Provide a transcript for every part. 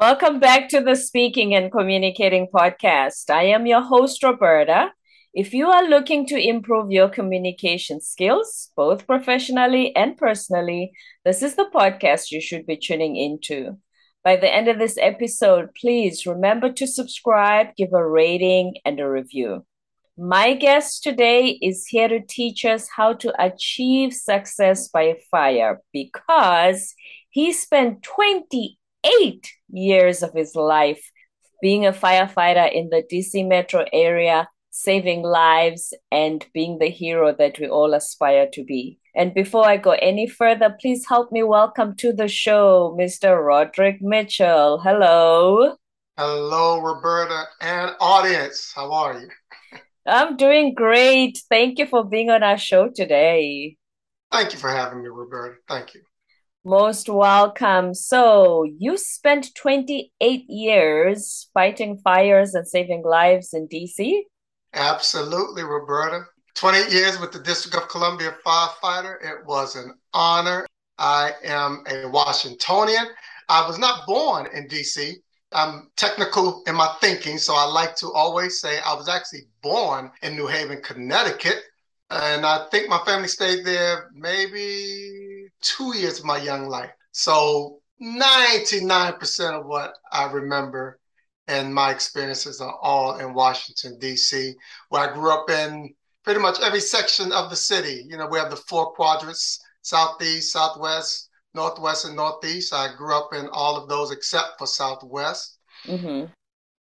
Welcome back to the Speaking and Communicating podcast. I am your host, Roberta. If you are looking to improve your communication skills, both professionally and personally, this is the podcast you should be tuning into. By the end of this episode, please remember to subscribe, give a rating, and a review. My guest today is here to teach us how to achieve success by fire because he spent 20 eight years of his life being a firefighter in the DC metro area, saving lives and being the hero that we all aspire to be. And before I go any further, please help me welcome to the show Mr. Roderick Mitchell. Hello. Hello, Roberta and audience. How are you? I'm doing great. Thank you for being on our show today. Thank you for having me, Roberta. Thank you. Most welcome. So, you spent 28 years fighting fires and saving lives in DC? Absolutely, Roberta. 28 years with the District of Columbia firefighter. It was an honor. I am a Washingtonian. I was not born in DC. I'm technical in my thinking, so I like to always say I was actually born in New Haven, Connecticut. And I think my family stayed there maybe two years of my young life. So 99% of what I remember and my experiences are all in Washington, D.C., where I grew up in pretty much every section of the city. You know, we have the four quadrants Southeast, Southwest, Northwest, and Northeast. I grew up in all of those except for Southwest. Mm-hmm.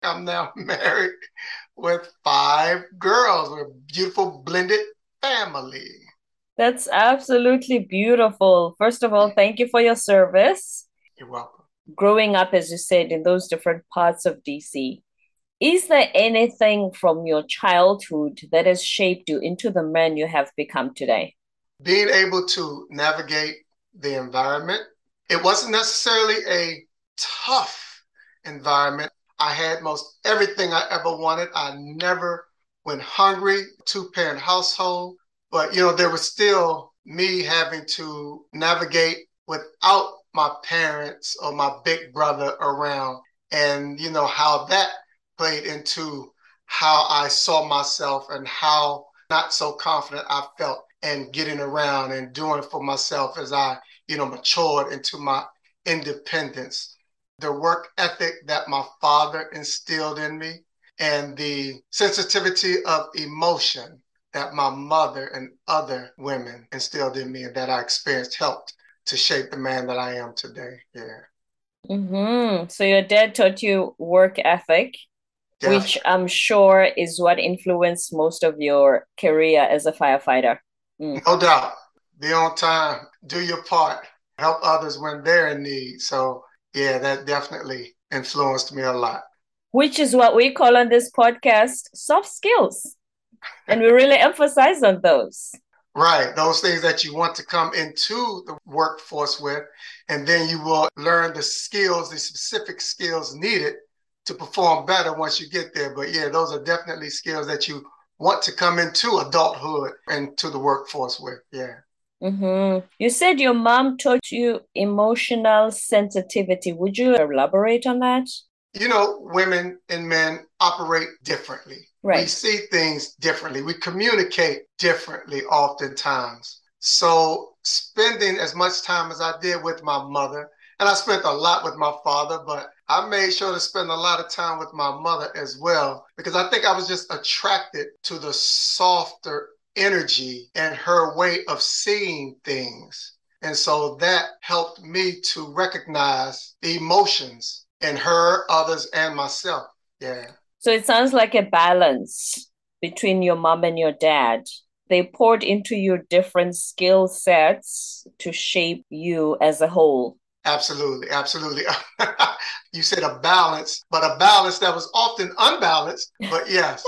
I'm now married with five girls. We're a beautiful blended family. That's absolutely beautiful. First of all, thank you for your service. You're welcome. Growing up, as you said, in those different parts of DC, is there anything from your childhood that has shaped you into the man you have become today? Being able to navigate the environment, it wasn't necessarily a tough environment. I had most everything I ever wanted. I never went hungry, two parent household. But, you know, there was still me having to navigate without my parents or my big brother around. And, you know, how that played into how I saw myself and how not so confident I felt and getting around and doing for myself as I, you know, matured into my independence. The work ethic that my father instilled in me and the sensitivity of emotion that my mother and other women instilled in me and that I experienced helped to shape the man that I am today. Yeah. Mm-hmm. So your dad taught you work ethic, Definitely. which I'm sure is what influenced most of your career as a firefighter. Mm. No doubt. Be on time, do your part, help others when they're in need. So yeah, that definitely influenced me a lot which is what we call on this podcast soft skills. And we really emphasize on those. Right. Those things that you want to come into the workforce with. And then you will learn the skills, the specific skills needed to perform better once you get there. But yeah, those are definitely skills that you want to come into adulthood and to the workforce with. Yeah. Mm-hmm. You said your mom taught you emotional sensitivity. Would you elaborate on that? you know, women and men operate differently. Right. We see things differently. We communicate differently oftentimes. So, spending as much time as I did with my mother, and I spent a lot with my father, but I made sure to spend a lot of time with my mother as well because I think I was just attracted to the softer energy and her way of seeing things. And so that helped me to recognize the emotions in her, others, and myself. Yeah. So it sounds like a balance between your mom and your dad. They poured into your different skill sets to shape you as a whole. Absolutely, absolutely. you said a balance, but a balance that was often unbalanced. But yes,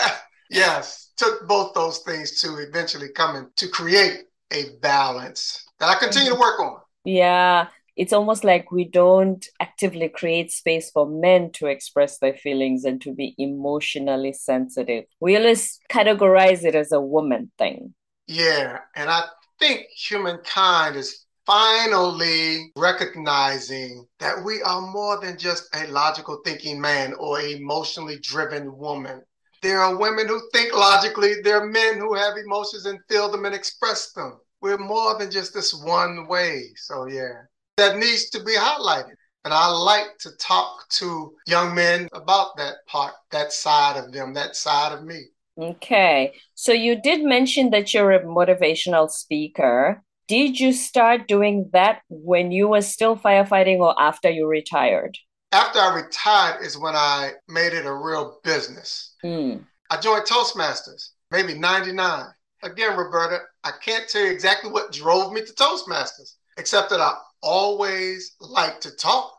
yes, took both those things to eventually come in to create a balance that I continue to mm-hmm. work on. Yeah it's almost like we don't actively create space for men to express their feelings and to be emotionally sensitive. We always categorize it as a woman thing. Yeah. And I think humankind is finally recognizing that we are more than just a logical thinking man or emotionally driven woman. There are women who think logically, there are men who have emotions and feel them and express them. We're more than just this one way. So, yeah, that needs to be highlighted. And I like to talk to young men about that part, that side of them, that side of me. Okay. So you did mention that you're a motivational speaker. Did you start doing that when you were still firefighting or after you retired? After I retired is when I made it a real business. Mm. I joined Toastmasters, maybe 99. Again, Roberta, I can't tell you exactly what drove me to Toastmasters, except that I always like to talk.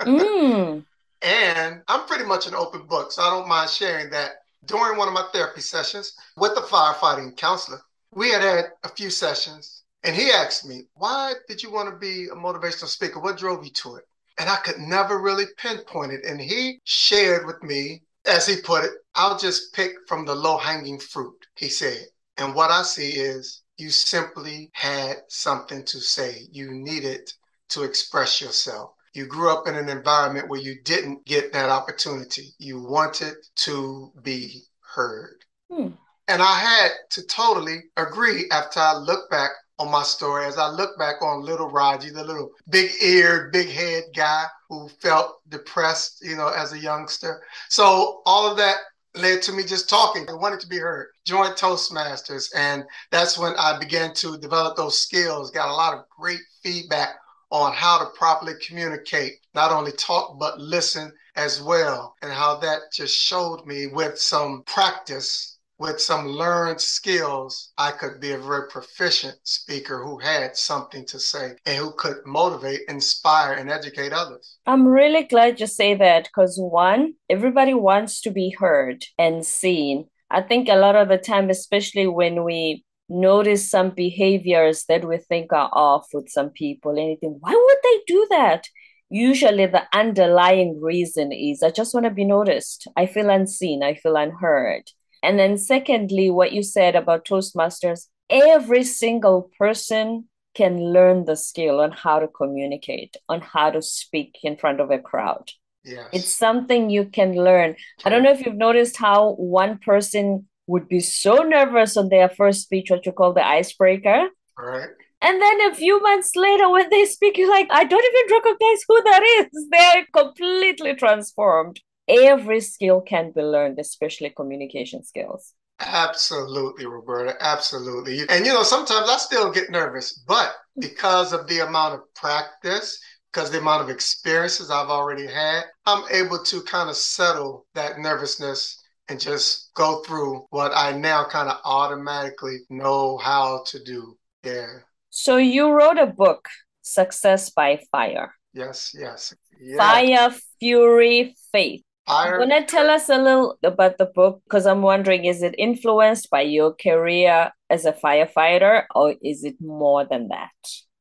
Mm. and I'm pretty much an open book, so I don't mind sharing that. During one of my therapy sessions with the firefighting counselor, we had had a few sessions, and he asked me, Why did you want to be a motivational speaker? What drove you to it? And I could never really pinpoint it. And he shared with me, as he put it, I'll just pick from the low hanging fruit, he said. And what I see is you simply had something to say. You needed to express yourself. You grew up in an environment where you didn't get that opportunity. You wanted to be heard. Hmm. And I had to totally agree after I look back on my story, as I look back on little Raji, the little big eared, big head guy who felt depressed, you know, as a youngster. So all of that led to me just talking. I wanted to be heard. Joined Toastmasters. And that's when I began to develop those skills, got a lot of great feedback on how to properly communicate, not only talk, but listen as well. And how that just showed me with some practice with some learned skills, I could be a very proficient speaker who had something to say and who could motivate, inspire, and educate others. I'm really glad you say that because one, everybody wants to be heard and seen. I think a lot of the time, especially when we notice some behaviors that we think are off with some people, anything, why would they do that? Usually, the underlying reason is I just want to be noticed. I feel unseen. I feel unheard and then, secondly, what you said about Toastmasters, every single person can learn the skill on how to communicate, on how to speak in front of a crowd. Yes. It's something you can learn. I don't know if you've noticed how one person would be so nervous on their first speech, what you call the icebreaker. Right. And then a few months later, when they speak, you're like, I don't even recognize who that is. They're completely transformed every skill can be learned, especially communication skills. Absolutely, Roberta. Absolutely. And you know, sometimes I still get nervous, but hmm. because of the amount of practice, because the amount of experiences I've already had, I'm able to kind of settle that nervousness and just go through what I now kind of automatically know how to do. Yeah. So you wrote a book, Success by Fire. Yes, yes. yes. Fire, Fury, Faith. I want to tell us a little about the book because I'm wondering is it influenced by your career as a firefighter or is it more than that?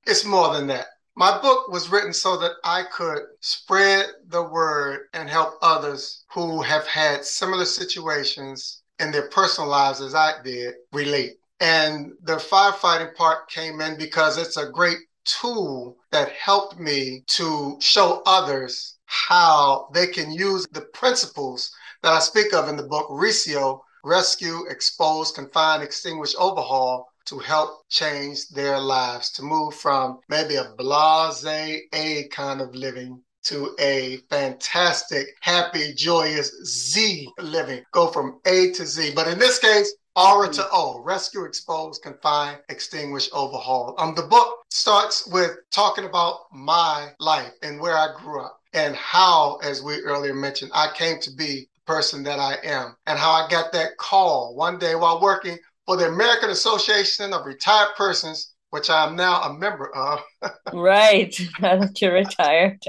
It's more than that. My book was written so that I could spread the word and help others who have had similar situations in their personal lives as I did relate. And the firefighting part came in because it's a great tool that helped me to show others how they can use the principles that I speak of in the book, RECEO, Rescue, Expose, Confine, Extinguish, Overhaul, to help change their lives, to move from maybe a blase A kind of living to a fantastic, happy, joyous Z living. Go from A to Z. But in this case, Aura to O, rescue, expose, confine, extinguish, overhaul. Um, the book starts with talking about my life and where I grew up and how, as we earlier mentioned, I came to be the person that I am, and how I got that call one day while working for the American Association of Retired Persons, which I am now a member of. right, now that you're retired.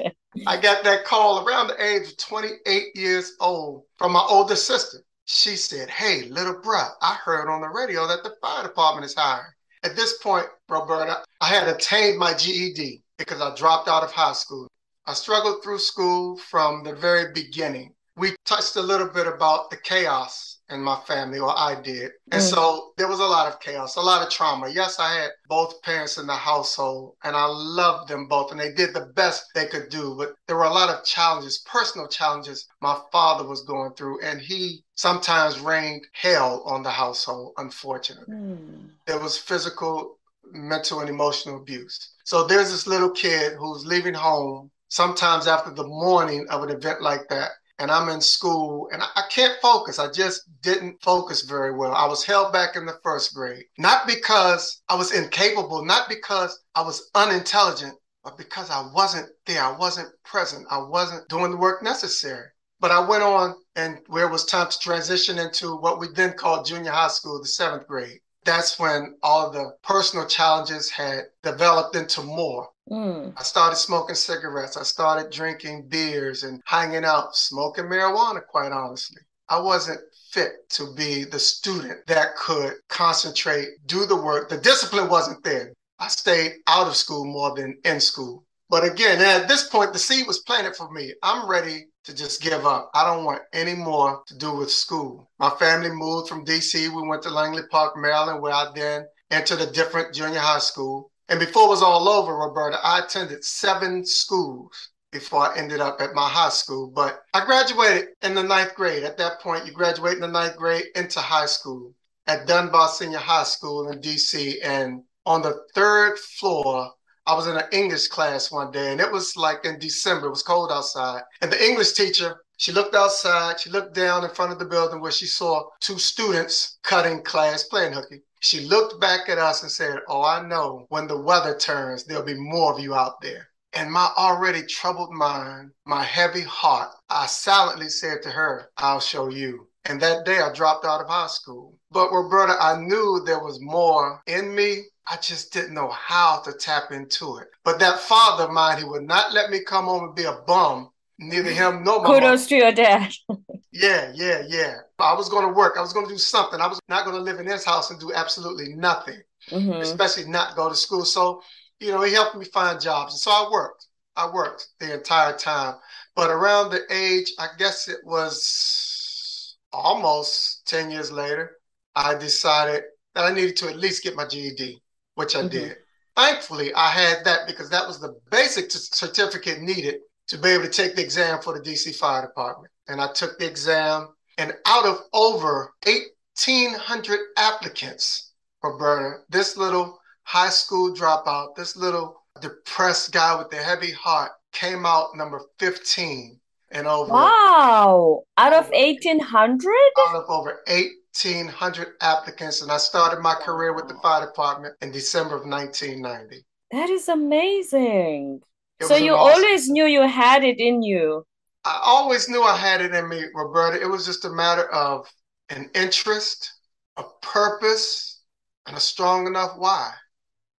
I got that call around the age of 28 years old from my older sister. She said, Hey, little bruh, I heard on the radio that the fire department is hiring. At this point, Roberta, I had attained my GED because I dropped out of high school. I struggled through school from the very beginning. we touched a little bit about the chaos in my family, or I did. And mm. so there was a lot of chaos, a lot of trauma. Yes, I had both parents in the household, and I loved them both, and they did the best they could do. But there were a lot of challenges, personal challenges my father was going through, and he sometimes rained hell on the household, unfortunately. Mm. There was physical, mental, and emotional abuse. So there's this little kid who's leaving home sometimes after the morning of an event like that and I'm in school and I can't focus. I just didn't focus very well. I was held back in the first grade, not because I was incapable, not because I was unintelligent, but because I wasn't there. I wasn't present. I wasn't doing the work necessary. But I went on and where it was time to transition into what we then called junior high school, the seventh grade. That's when all the personal challenges had developed into more. Mm. I started smoking cigarettes. I started drinking beers and hanging out, smoking marijuana, quite honestly. I wasn't fit to be the student that could concentrate, do the work. The discipline wasn't there. I stayed out of school more than in school. But again, at this point, the seed was planted for me. I'm ready to just give up. I don't want any more to do with school. My family moved from DC. We went to Langley Park, Maryland, where I then entered a different junior high school. And before it was all over, Roberta, I attended seven schools before I ended up at my high school. But I graduated in the ninth grade. At that point, you graduate in the ninth grade into high school at Dunbar Senior High School in DC. And on the third floor, I was in an English class one day, and it was like in December, it was cold outside. And the English teacher, she looked outside, she looked down in front of the building where she saw two students cutting class playing hooky. She looked back at us and said, Oh, I know when the weather turns, there'll be more of you out there. And my already troubled mind, my heavy heart, I silently said to her, I'll show you. And that day I dropped out of high school. But Roberta, I knew there was more in me. I just didn't know how to tap into it. But that father of mine, he would not let me come home and be a bum. Neither him nor my Kudos mom. to your dad. Yeah, yeah, yeah. I was going to work. I was going to do something. I was not going to live in his house and do absolutely nothing, mm-hmm. especially not go to school. So, you know, he helped me find jobs. And so I worked. I worked the entire time. But around the age, I guess it was almost 10 years later, I decided that I needed to at least get my GED, which I mm-hmm. did. Thankfully, I had that because that was the basic t- certificate needed to be able to take the exam for the DC Fire Department and I took the exam. And out of over 1,800 applicants for Burner, this little high school dropout, this little depressed guy with the heavy heart came out number 15 and over. Wow. Out of 1,800? Out of over 1,800 applicants. And I started my career with the fire department in December of 1990. That is amazing. So you awesome. always knew you had it in you. I always knew I had it in me, Roberta. It was just a matter of an interest, a purpose, and a strong enough why.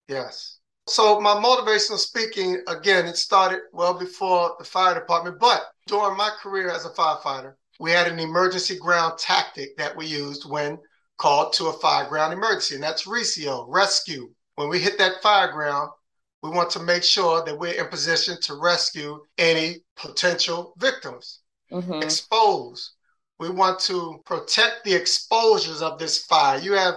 Yes. So my motivational speaking, again, it started well before the fire department, but during my career as a firefighter, we had an emergency ground tactic that we used when called to a fire ground emergency, and that's RECEO, rescue. When we hit that fire ground, we want to make sure that we're in position to rescue any potential victims. Mm-hmm. Expose. We want to protect the exposures of this fire. You have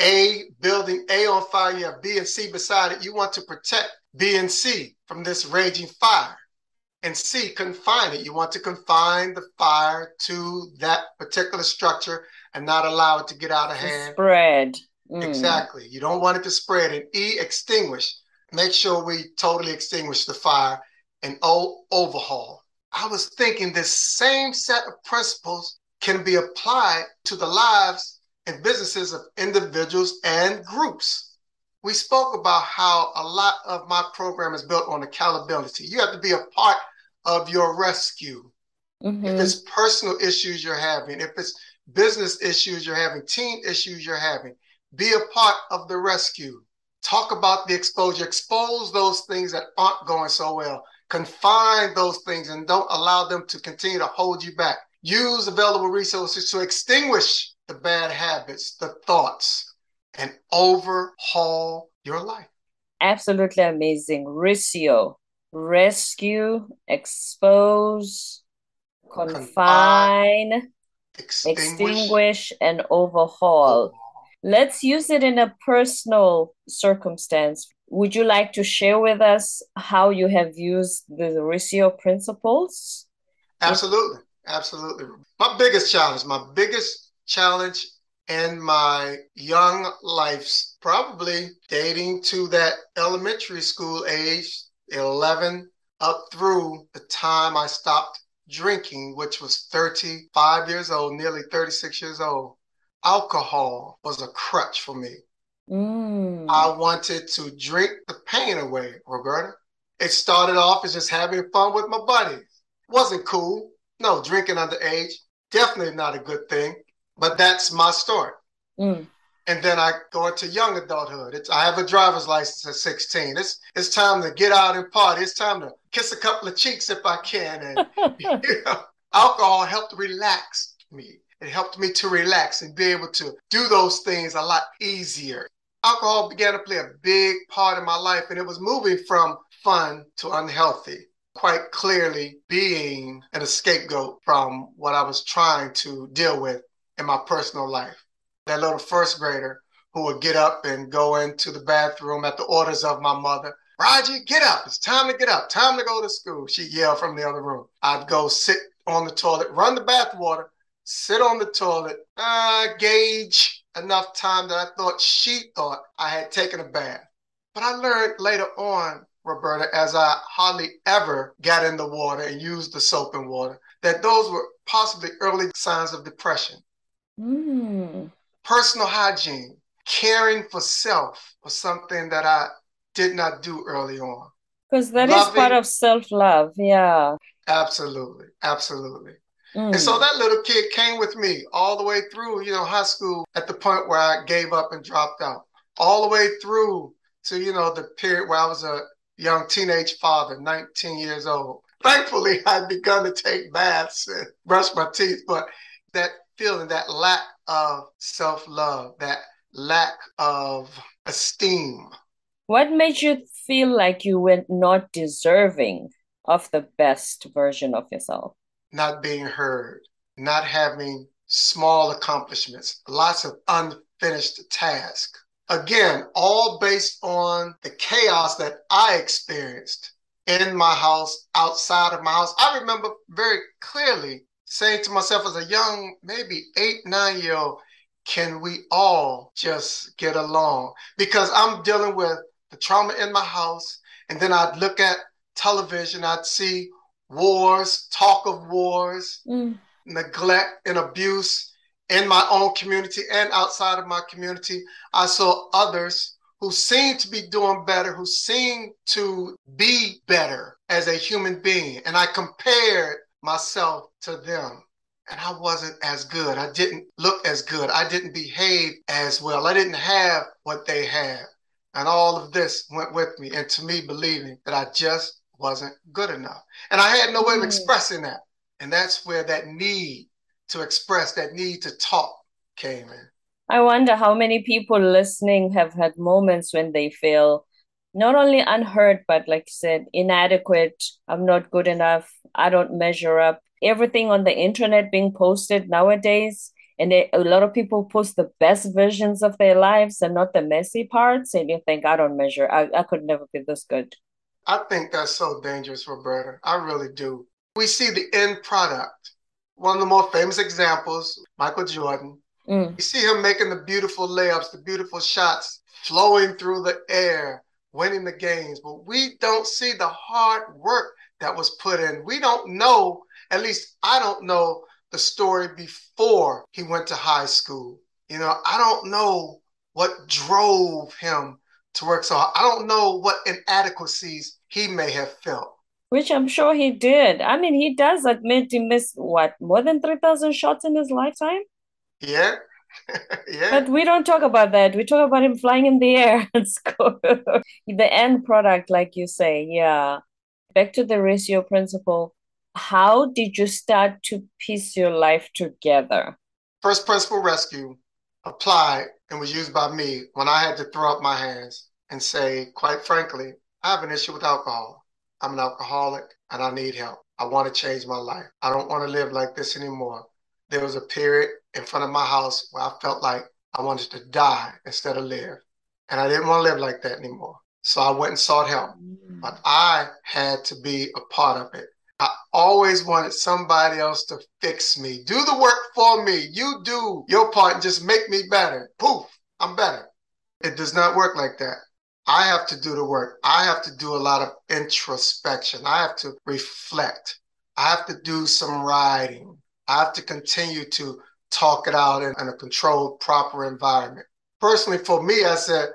A building A on fire, you have B and C beside it. You want to protect B and C from this raging fire. And C, confine it. You want to confine the fire to that particular structure and not allow it to get out of hand. Spread. Mm. Exactly. You don't want it to spread. And E, extinguish make sure we totally extinguish the fire and overhaul. I was thinking this same set of principles can be applied to the lives and businesses of individuals and groups. We spoke about how a lot of my program is built on accountability. You have to be a part of your rescue. Mm-hmm. If it's personal issues you're having, if it's business issues you're having, team issues you're having, be a part of the rescue talk about the exposure, expose those things that aren't going so well, confine those things, and don't allow them to continue to hold you back. Use available resources to extinguish the bad habits, the thoughts, and overhaul your life. Absolutely amazing. RECEO, rescue, expose, confine, extinguish, extinguish and overhaul. overhaul. Let's use it in a personal circumstance. Would you like to share with us how you have used the RECEO principles? Absolutely. Absolutely. My biggest challenge, my biggest challenge in my young life's probably dating to that elementary school age, 11 up through the time I stopped drinking, which was 35 years old, nearly 36 years old. Alcohol was a crutch for me. Mm. I wanted to drink the pain away, Roberta. It started off as just having fun with my buddies. Wasn't cool. No, drinking underage, definitely not a good thing. But that's my story. Mm. And then I go into young adulthood. It's, I have a driver's license at 16. It's it's time to get out and party. It's time to kiss a couple of cheeks if I can. And you know, alcohol helped relax me. It helped me to relax and be able to do those things a lot easier. Alcohol began to play a big part in my life, and it was moving from fun to unhealthy quite clearly being an scapegoat from what I was trying to deal with in my personal life. That little first grader who would get up and go into the bathroom at the orders of my mother. Roger, get up. It's time to get up. Time to go to school. She yelled from the other room. I'd go sit on the toilet, run the bath water, sit on the toilet, uh, gauge enough time that I thought she thought I had taken a bath. But I learned later on Roberta, as I hardly ever got in the water and used the soap and water, that those were possibly early signs of depression. Mm. Personal hygiene, caring for self was something that I did not do early on. Because that Loving, is part of self love. Yeah. Absolutely. Absolutely. Mm. And so that little kid came with me all the way through, you know, high school at the point where I gave up and dropped out, all the way through to, you know, the period where I was a young teenage father, 19 years old. Thankfully, I'd begun to take baths and brush my teeth, but that feeling, that lack of self love, that lack of esteem. What made you feel like you were not deserving of the best version of yourself? Not being heard, not having small accomplishments, lots of unfinished tasks. Again, all based on the chaos that I experienced in my house, outside of my house. I remember very clearly saying to myself as a young, maybe eight, nine year old, can we all just get along? Because I'm dealing with the trauma in my house. And then I'd look at television, I'd see wars, talk of wars, mm. neglect and abuse in my own community and outside of my community. I saw others who seemed to be doing better, who seemed to be better as a human being. And I compared myself to them. And I wasn't as good. I didn't look as good. I didn't behave as well. I didn't have what they had. And all of this went with me into me believing that I just wasn't good enough. And I had no way of mm. expressing that. And that's where that need to express, that need to talk came in. I wonder how many people listening have had moments when they feel not only unheard, but like you said, inadequate. I'm not good enough. I don't measure up. Everything on the internet being posted nowadays, and they, a lot of people post the best versions of their lives and not the messy parts. And you think, I don't measure. I, I could never be this good. I think that's so dangerous, Roberta. I really do. We see the end product one of the more famous examples, Michael Jordan. Mm. You see him making the beautiful layups, the beautiful shots, flowing through the air, winning the games. But we don't see the hard work that was put in. We don't know, at least I don't know the story before he went to high school. You know, I don't know what drove him to work so hard. I don't know what inadequacies he may have felt. Which I'm sure he did. I mean, he does admit he missed what more than three thousand shots in his lifetime. Yeah, yeah. But we don't talk about that. We talk about him flying in the air and score. the end product, like you say, yeah. Back to the RECEO principle. How did you start to piece your life together? First principle rescue applied and was used by me when I had to throw up my hands and say, quite frankly, I have an issue with alcohol. I'm an alcoholic and I need help. I want to change my life. I don't want to live like this anymore. There was a period in front of my house where I felt like I wanted to die instead of live. And I didn't want to live like that anymore. So I went and sought help. Mm. But I had to be a part of it. I always wanted somebody else to fix me. Do the work for me. You do your part and just make me better. Poof, I'm better. It does not work like that. I have to do the work. I have to do a lot of introspection. I have to reflect. I have to do some writing. I have to continue to talk it out in, in a controlled, proper environment. Personally, for me, as a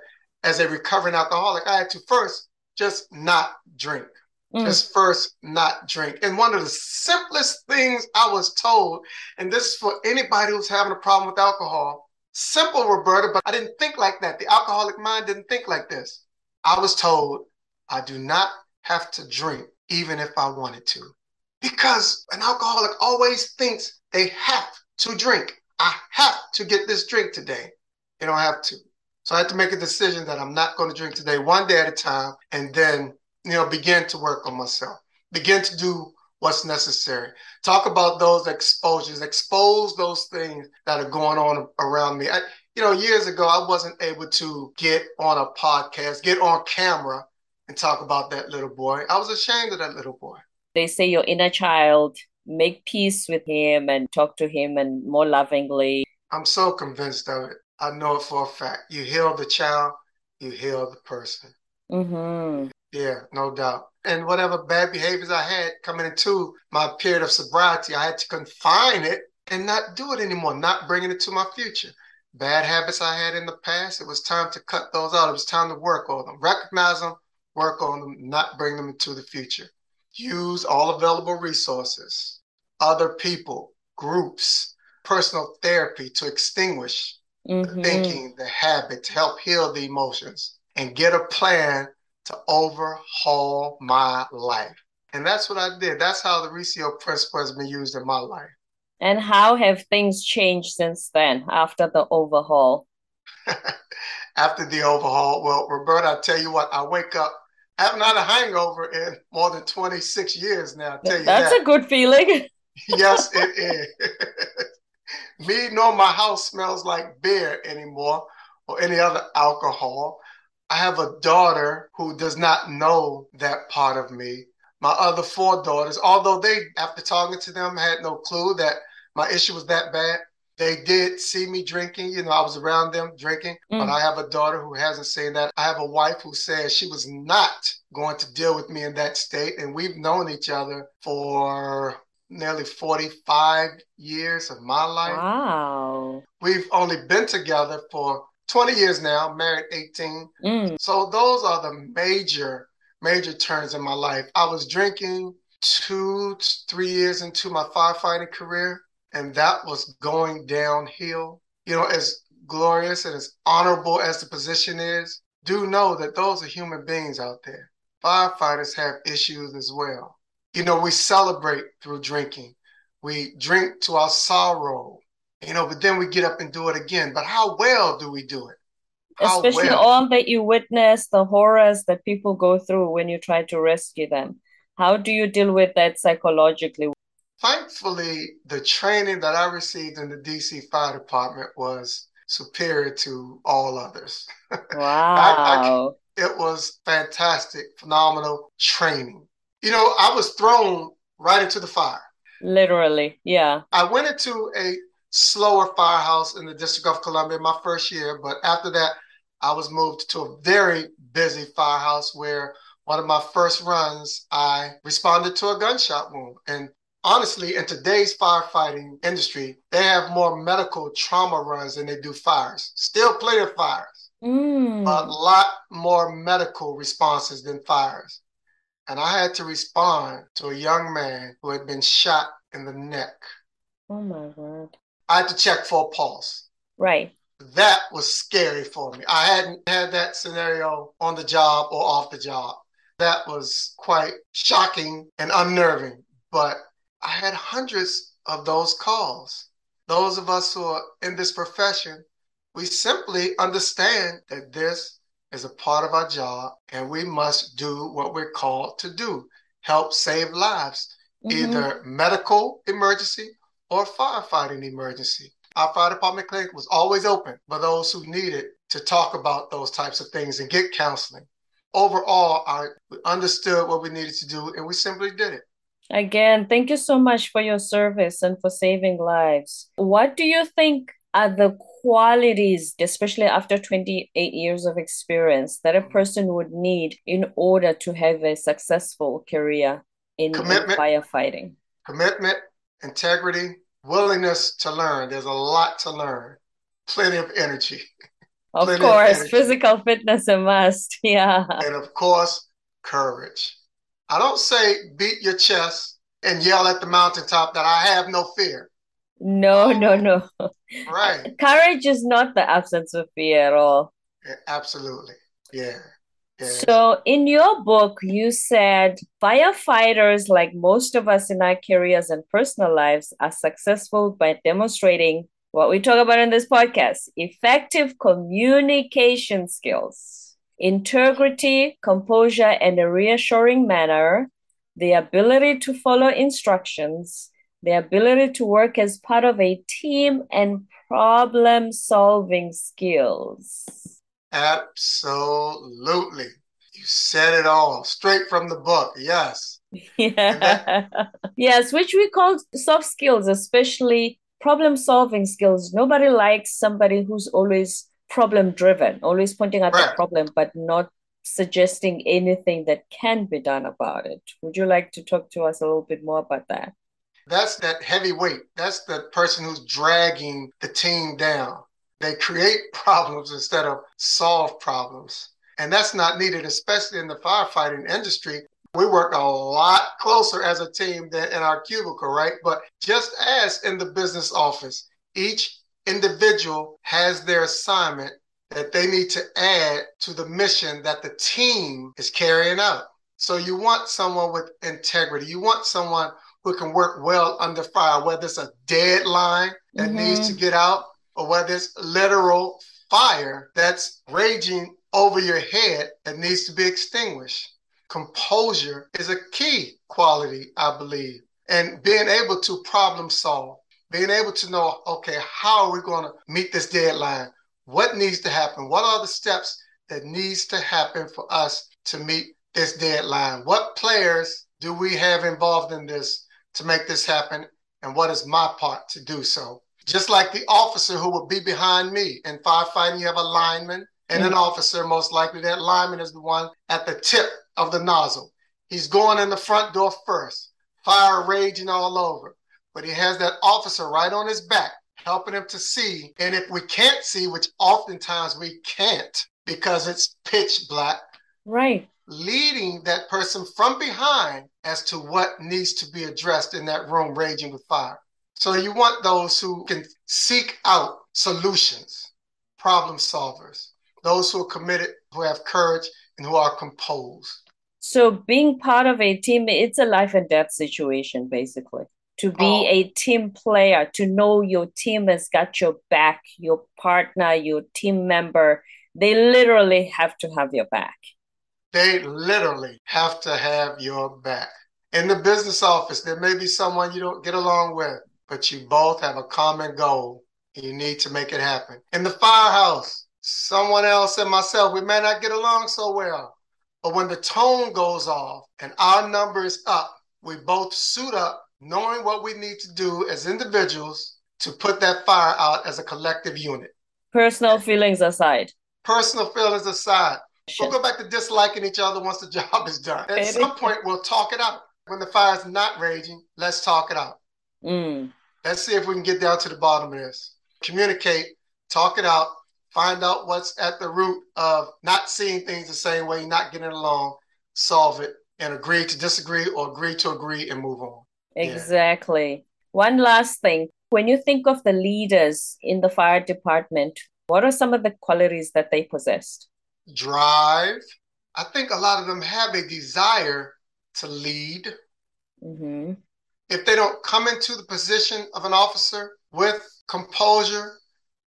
as a recovering alcoholic, I had to first just not drink. Mm. Just first not drink. And one of the simplest things I was told, and this is for anybody who's having a problem with alcohol, simple, Roberta, but I didn't think like that. The alcoholic mind didn't think like this. I was told I do not have to drink even if I wanted to. Because an alcoholic always thinks they have to drink. I have to get this drink today. They don't have to. So I had to make a decision that I'm not going to drink today, one day at a time, and then, you know, begin to work on myself, begin to do what's necessary. Talk about those exposures, expose those things that are going on around me. I, you know, years ago, I wasn't able to get on a podcast, get on camera and talk about that little boy. I was ashamed of that little boy. They say your inner child, make peace with him and talk to him and more lovingly. I'm so convinced of it. I know it for a fact. You heal the child, you heal the person. Mm-hmm. Yeah, no doubt. And whatever bad behaviors I had coming into my period of sobriety, I had to confine it and not do it anymore, not bringing it to my future. Bad habits I had in the past, it was time to cut those out. It was time to work on them, recognize them, work on them, not bring them into the future. Use all available resources, other people, groups, personal therapy to extinguish mm-hmm. the thinking, the habit, to help heal the emotions, and get a plan to overhaul my life. And that's what I did. That's how the RECEO principle has been used in my life. And how have things changed since then after the overhaul? after the overhaul, well, Roberta, I tell you what, I wake up I haven't had a hangover in more than 26 years now. I tell you That's that. a good feeling. yes, it is. Me nor my house smells like beer anymore or any other alcohol. I have a daughter who does not know that part of me. My other four daughters, although they, after talking to them, had no clue that my issue was that bad, they did see me drinking. You know, I was around them drinking, mm. but I have a daughter who hasn't seen that. I have a wife who says she was not going to deal with me in that state. And we've known each other for nearly 45 years of my life. Wow. We've only been together for 20 years now, married 18. Mm. So those are the major, major turns in my life. I was drinking two, three years into my firefighting career, and that was going downhill. You know, as glorious and as honorable as the position is, do know that those are human beings out there. Firefighters have issues as well. You know, we celebrate through drinking. We drink to our sorrow, you know, but then we get up and do it again. But how well do we do it? How Especially well? all that you witness, the horrors that people go through when you try to rescue them. How do you deal with that psychologically? Thankfully, the training that I received in the DC Fire Department was superior to all others. Wow. I, I, it was fantastic, phenomenal training you know, I was thrown right into the fire. Literally, yeah. I went into a slower firehouse in the District of Columbia my first year, but after that, I was moved to a very busy firehouse where one of my first runs, I responded to a gunshot wound. And honestly, in today's firefighting industry, they have more medical trauma runs than they do fires. Still plenty of fires, mm. but a lot more medical responses than fires and I had to respond to a young man who had been shot in the neck. Oh my word. I had to check for a pulse. Right. That was scary for me. I hadn't had that scenario on the job or off the job. That was quite shocking and unnerving. But I had hundreds of those calls. Those of us who are in this profession, we simply understand that this is a part of our job, and we must do what we're called to do help save lives. mm-hmm. either medical emergency or firefighting emergency. Our fire department clinic was always open for those who needed to talk about those types of things and get counseling. Overall, I understood what we needed to do and we simply did it. Again, thank you so much for your service and for saving lives. What do you think are the qualities, especially after 28 years of experience, that a mm-hmm. person would need in order to have a successful career in, in firefighting? Commitment, integrity, willingness to learn. There's a lot to learn, plenty of energy. Of plenty course, of physical fitness a must. Yeah. And of course, courage. I don't say beat your chest and yell at the mountaintop that I have no fear. No, no, no. Right. Courage is not the absence of fear at all. Yeah, absolutely. Yeah. So, in your book, you said firefighters, like most of us in our careers and personal lives, are successful by demonstrating what we talk about in this podcast effective communication skills, integrity, composure, and a reassuring manner, the ability to follow instructions, the ability to work as part of a team, and problem solving skills. Absolutely. You said it all straight from the book. Yes. Yeah. That- yes, which we call soft skills, especially problem solving skills. Nobody likes somebody who's always problem driven, always pointing out right. the problem, but not suggesting anything that can be done about it. Would you like to talk to us a little bit more about that? That's that heavy weight. That's the person who's dragging the team down. They create problems instead of solve problems. And that's not needed, especially in the firefighting industry. We work a lot closer as a team than in our cubicle, right? But just as in the business office, each individual has their assignment that they need to add to the mission that the team is carrying out. So you want someone with integrity. You want someone who can work well under fire, whether it's a deadline that mm-hmm. needs to get out or whether it's literal fire that's raging over your head that needs to be extinguished. Composure is a key quality, I believe, and being able to problem solve, being able to know, okay, how are we going to meet this deadline? What needs to happen? What are the steps that needs to happen for us to meet this deadline? What players do we have involved in this to make this happen? And what is my part to do so? Just like the officer who would be behind me. In firefighting, you have a lineman and mm-hmm. an officer. Most likely, that lineman is the one at the tip of the nozzle. He's going in the front door first, fire raging all over. But he has that officer right on his back, helping him to see. And if we can't see, which oftentimes we can't because it's pitch black, right? Leading that person from behind as to what needs to be addressed in that room raging with fire. So you want those who can seek out solutions, problem solvers, those who are committed, who have courage, and who are composed. So being part of a team, it's a life and death situation, basically. To be oh. a team player, to know your team has got your back, your partner, your team member, they literally have to have your back. They literally have to have your back. In the business office, there may be someone you don't get along with but you both have a common goal. And you need to make it happen. In the firehouse, someone else and myself, we may not get along so well. But when the tone goes off and our number is up, we both suit up, knowing what we need to do as individuals to put that fire out as a collective unit. Personal feelings aside. Personal feelings aside. We'll go back to disliking each other once the job is done. At some point, we'll talk it out. When the fire's not raging, let's talk it out. Mm. Let's see if we can get down to the bottom of this. Communicate, talk it out, find out what's at the root of not seeing things the same way, not getting along, solve it, and agree to disagree or agree to agree and move on. Exactly. Yeah. One last thing. When you think of the leaders in the fire department, what are some of the qualities that they possessed? Drive. I think a lot of them have a desire to lead. Mm-hmm if they don't come into the position of an officer with composure,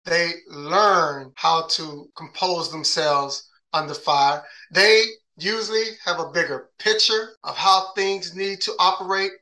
they learn how to compose themselves under fire. They usually have a bigger picture of how things need to operate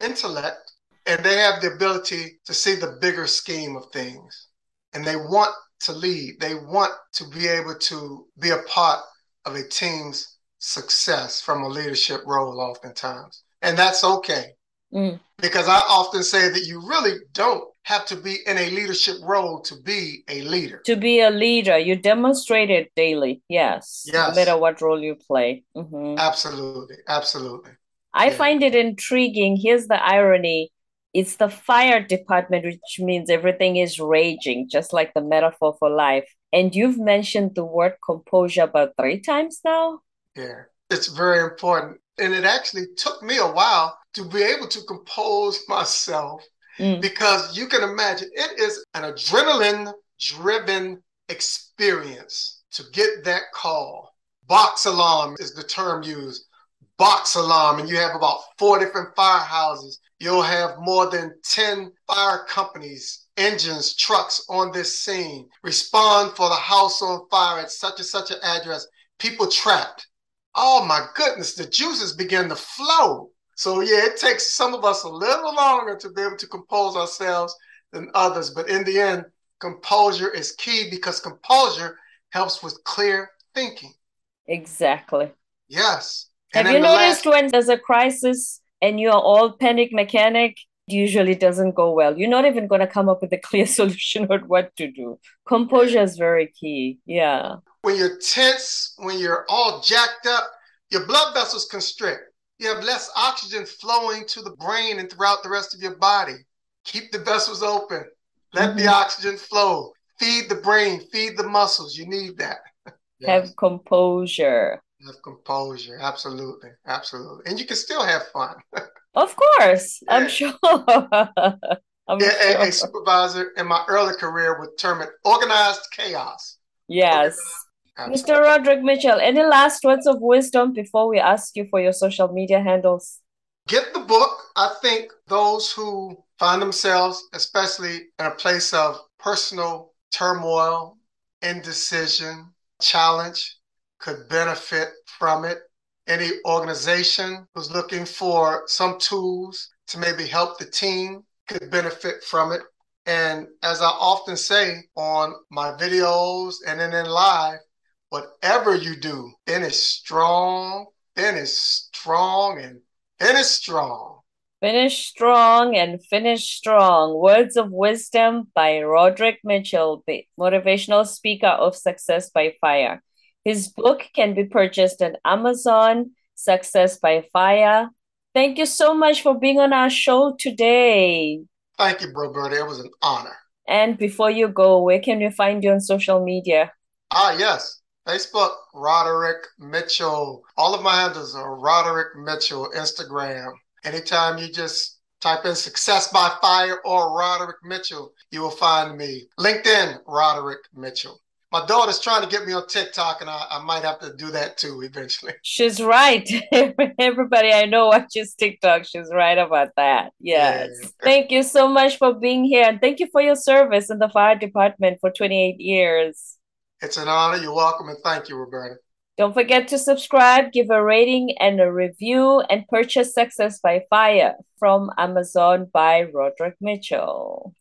intellect and they have the ability to see the bigger scheme of things. And they want to lead, they want to be able to be a part of a team's success from a leadership role, oftentimes. And that's okay. Mm. Because I often say that you really don't have to be in a leadership role to be a leader. To be a leader, you demonstrate it daily. Yes. Yes. No matter what role you play. Mm-hmm. Absolutely. Absolutely. I yeah. find it intriguing. Here's the irony it's the fire department, which means everything is raging, just like the metaphor for life. And you've mentioned the word composure about three times now. Yeah, it's very important. And it actually took me a while to be able to compose myself mm. because you can imagine it is an adrenaline driven experience to get that call. Box alarm is the term used. Box alarm, and you have about four different firehouses. You'll have more than 10 fire companies, engines, trucks on this scene. Respond for the house on fire at such and such an address. People trapped. Oh my goodness, the juices begin to flow. So yeah, it takes some of us a little longer to be able to compose ourselves than others. But in the end, composure is key because composure helps with clear thinking. Exactly. Yes. Have you noticed last... when there's a crisis and you're all panic mechanic, usually doesn't go well. You're not even going to come up with a clear solution on what to do. Composure is very key. Yeah. When you're tense, when you're all jacked up, your blood vessels constrict. You have less oxygen flowing to the brain and throughout the rest of your body. Keep the vessels open. Let mm-hmm. the oxygen flow. Feed the brain, feed the muscles. You need that. yes. Have composure. Have composure. Absolutely. Absolutely. And you can still have fun. of course. Yeah. I'm sure. I'm yeah, sure. A, a, supervisor in my early career would term it organized chaos. Yes. Mr. Roderick Mitchell, any last words of wisdom before we ask you for your social media handles? Get the book. I think those who find themselves, especially in a place of personal turmoil, indecision, challenge, could benefit from it. Any organization who's looking for some tools to maybe help the team could benefit from it. And as I often say on my videos and then in live, whatever you do, finish strong, finish strong, and finish strong. Finish strong and finish strong. Words of wisdom by Roderick Mitchell, the motivational speaker of Success by Fire. His book can be purchased at Amazon, Success by Fire. Thank you so much for being on our show today. Thank you, Roberta. It was an honor. And before you go, where can we find you on social media? Ah, yes. Facebook, Roderick Mitchell. All of my handles are Roderick Mitchell, Instagram. Anytime you just type in Success by Fire or Roderick Mitchell, you will find me. LinkedIn, Roderick Mitchell. My daughter's trying to get me on TikTok, and I, I might have to do that too eventually. She's right. Everybody I know watches TikTok. She's right about that. Yes. Yeah. Thank you so much for being here, and thank you for your service in the fire department for 28 years. It's an honor. You're welcome, and thank you, Roberta. Don't forget to subscribe, give a rating and a review, and purchase Success by Fire from Amazon by Roderick Mitchell.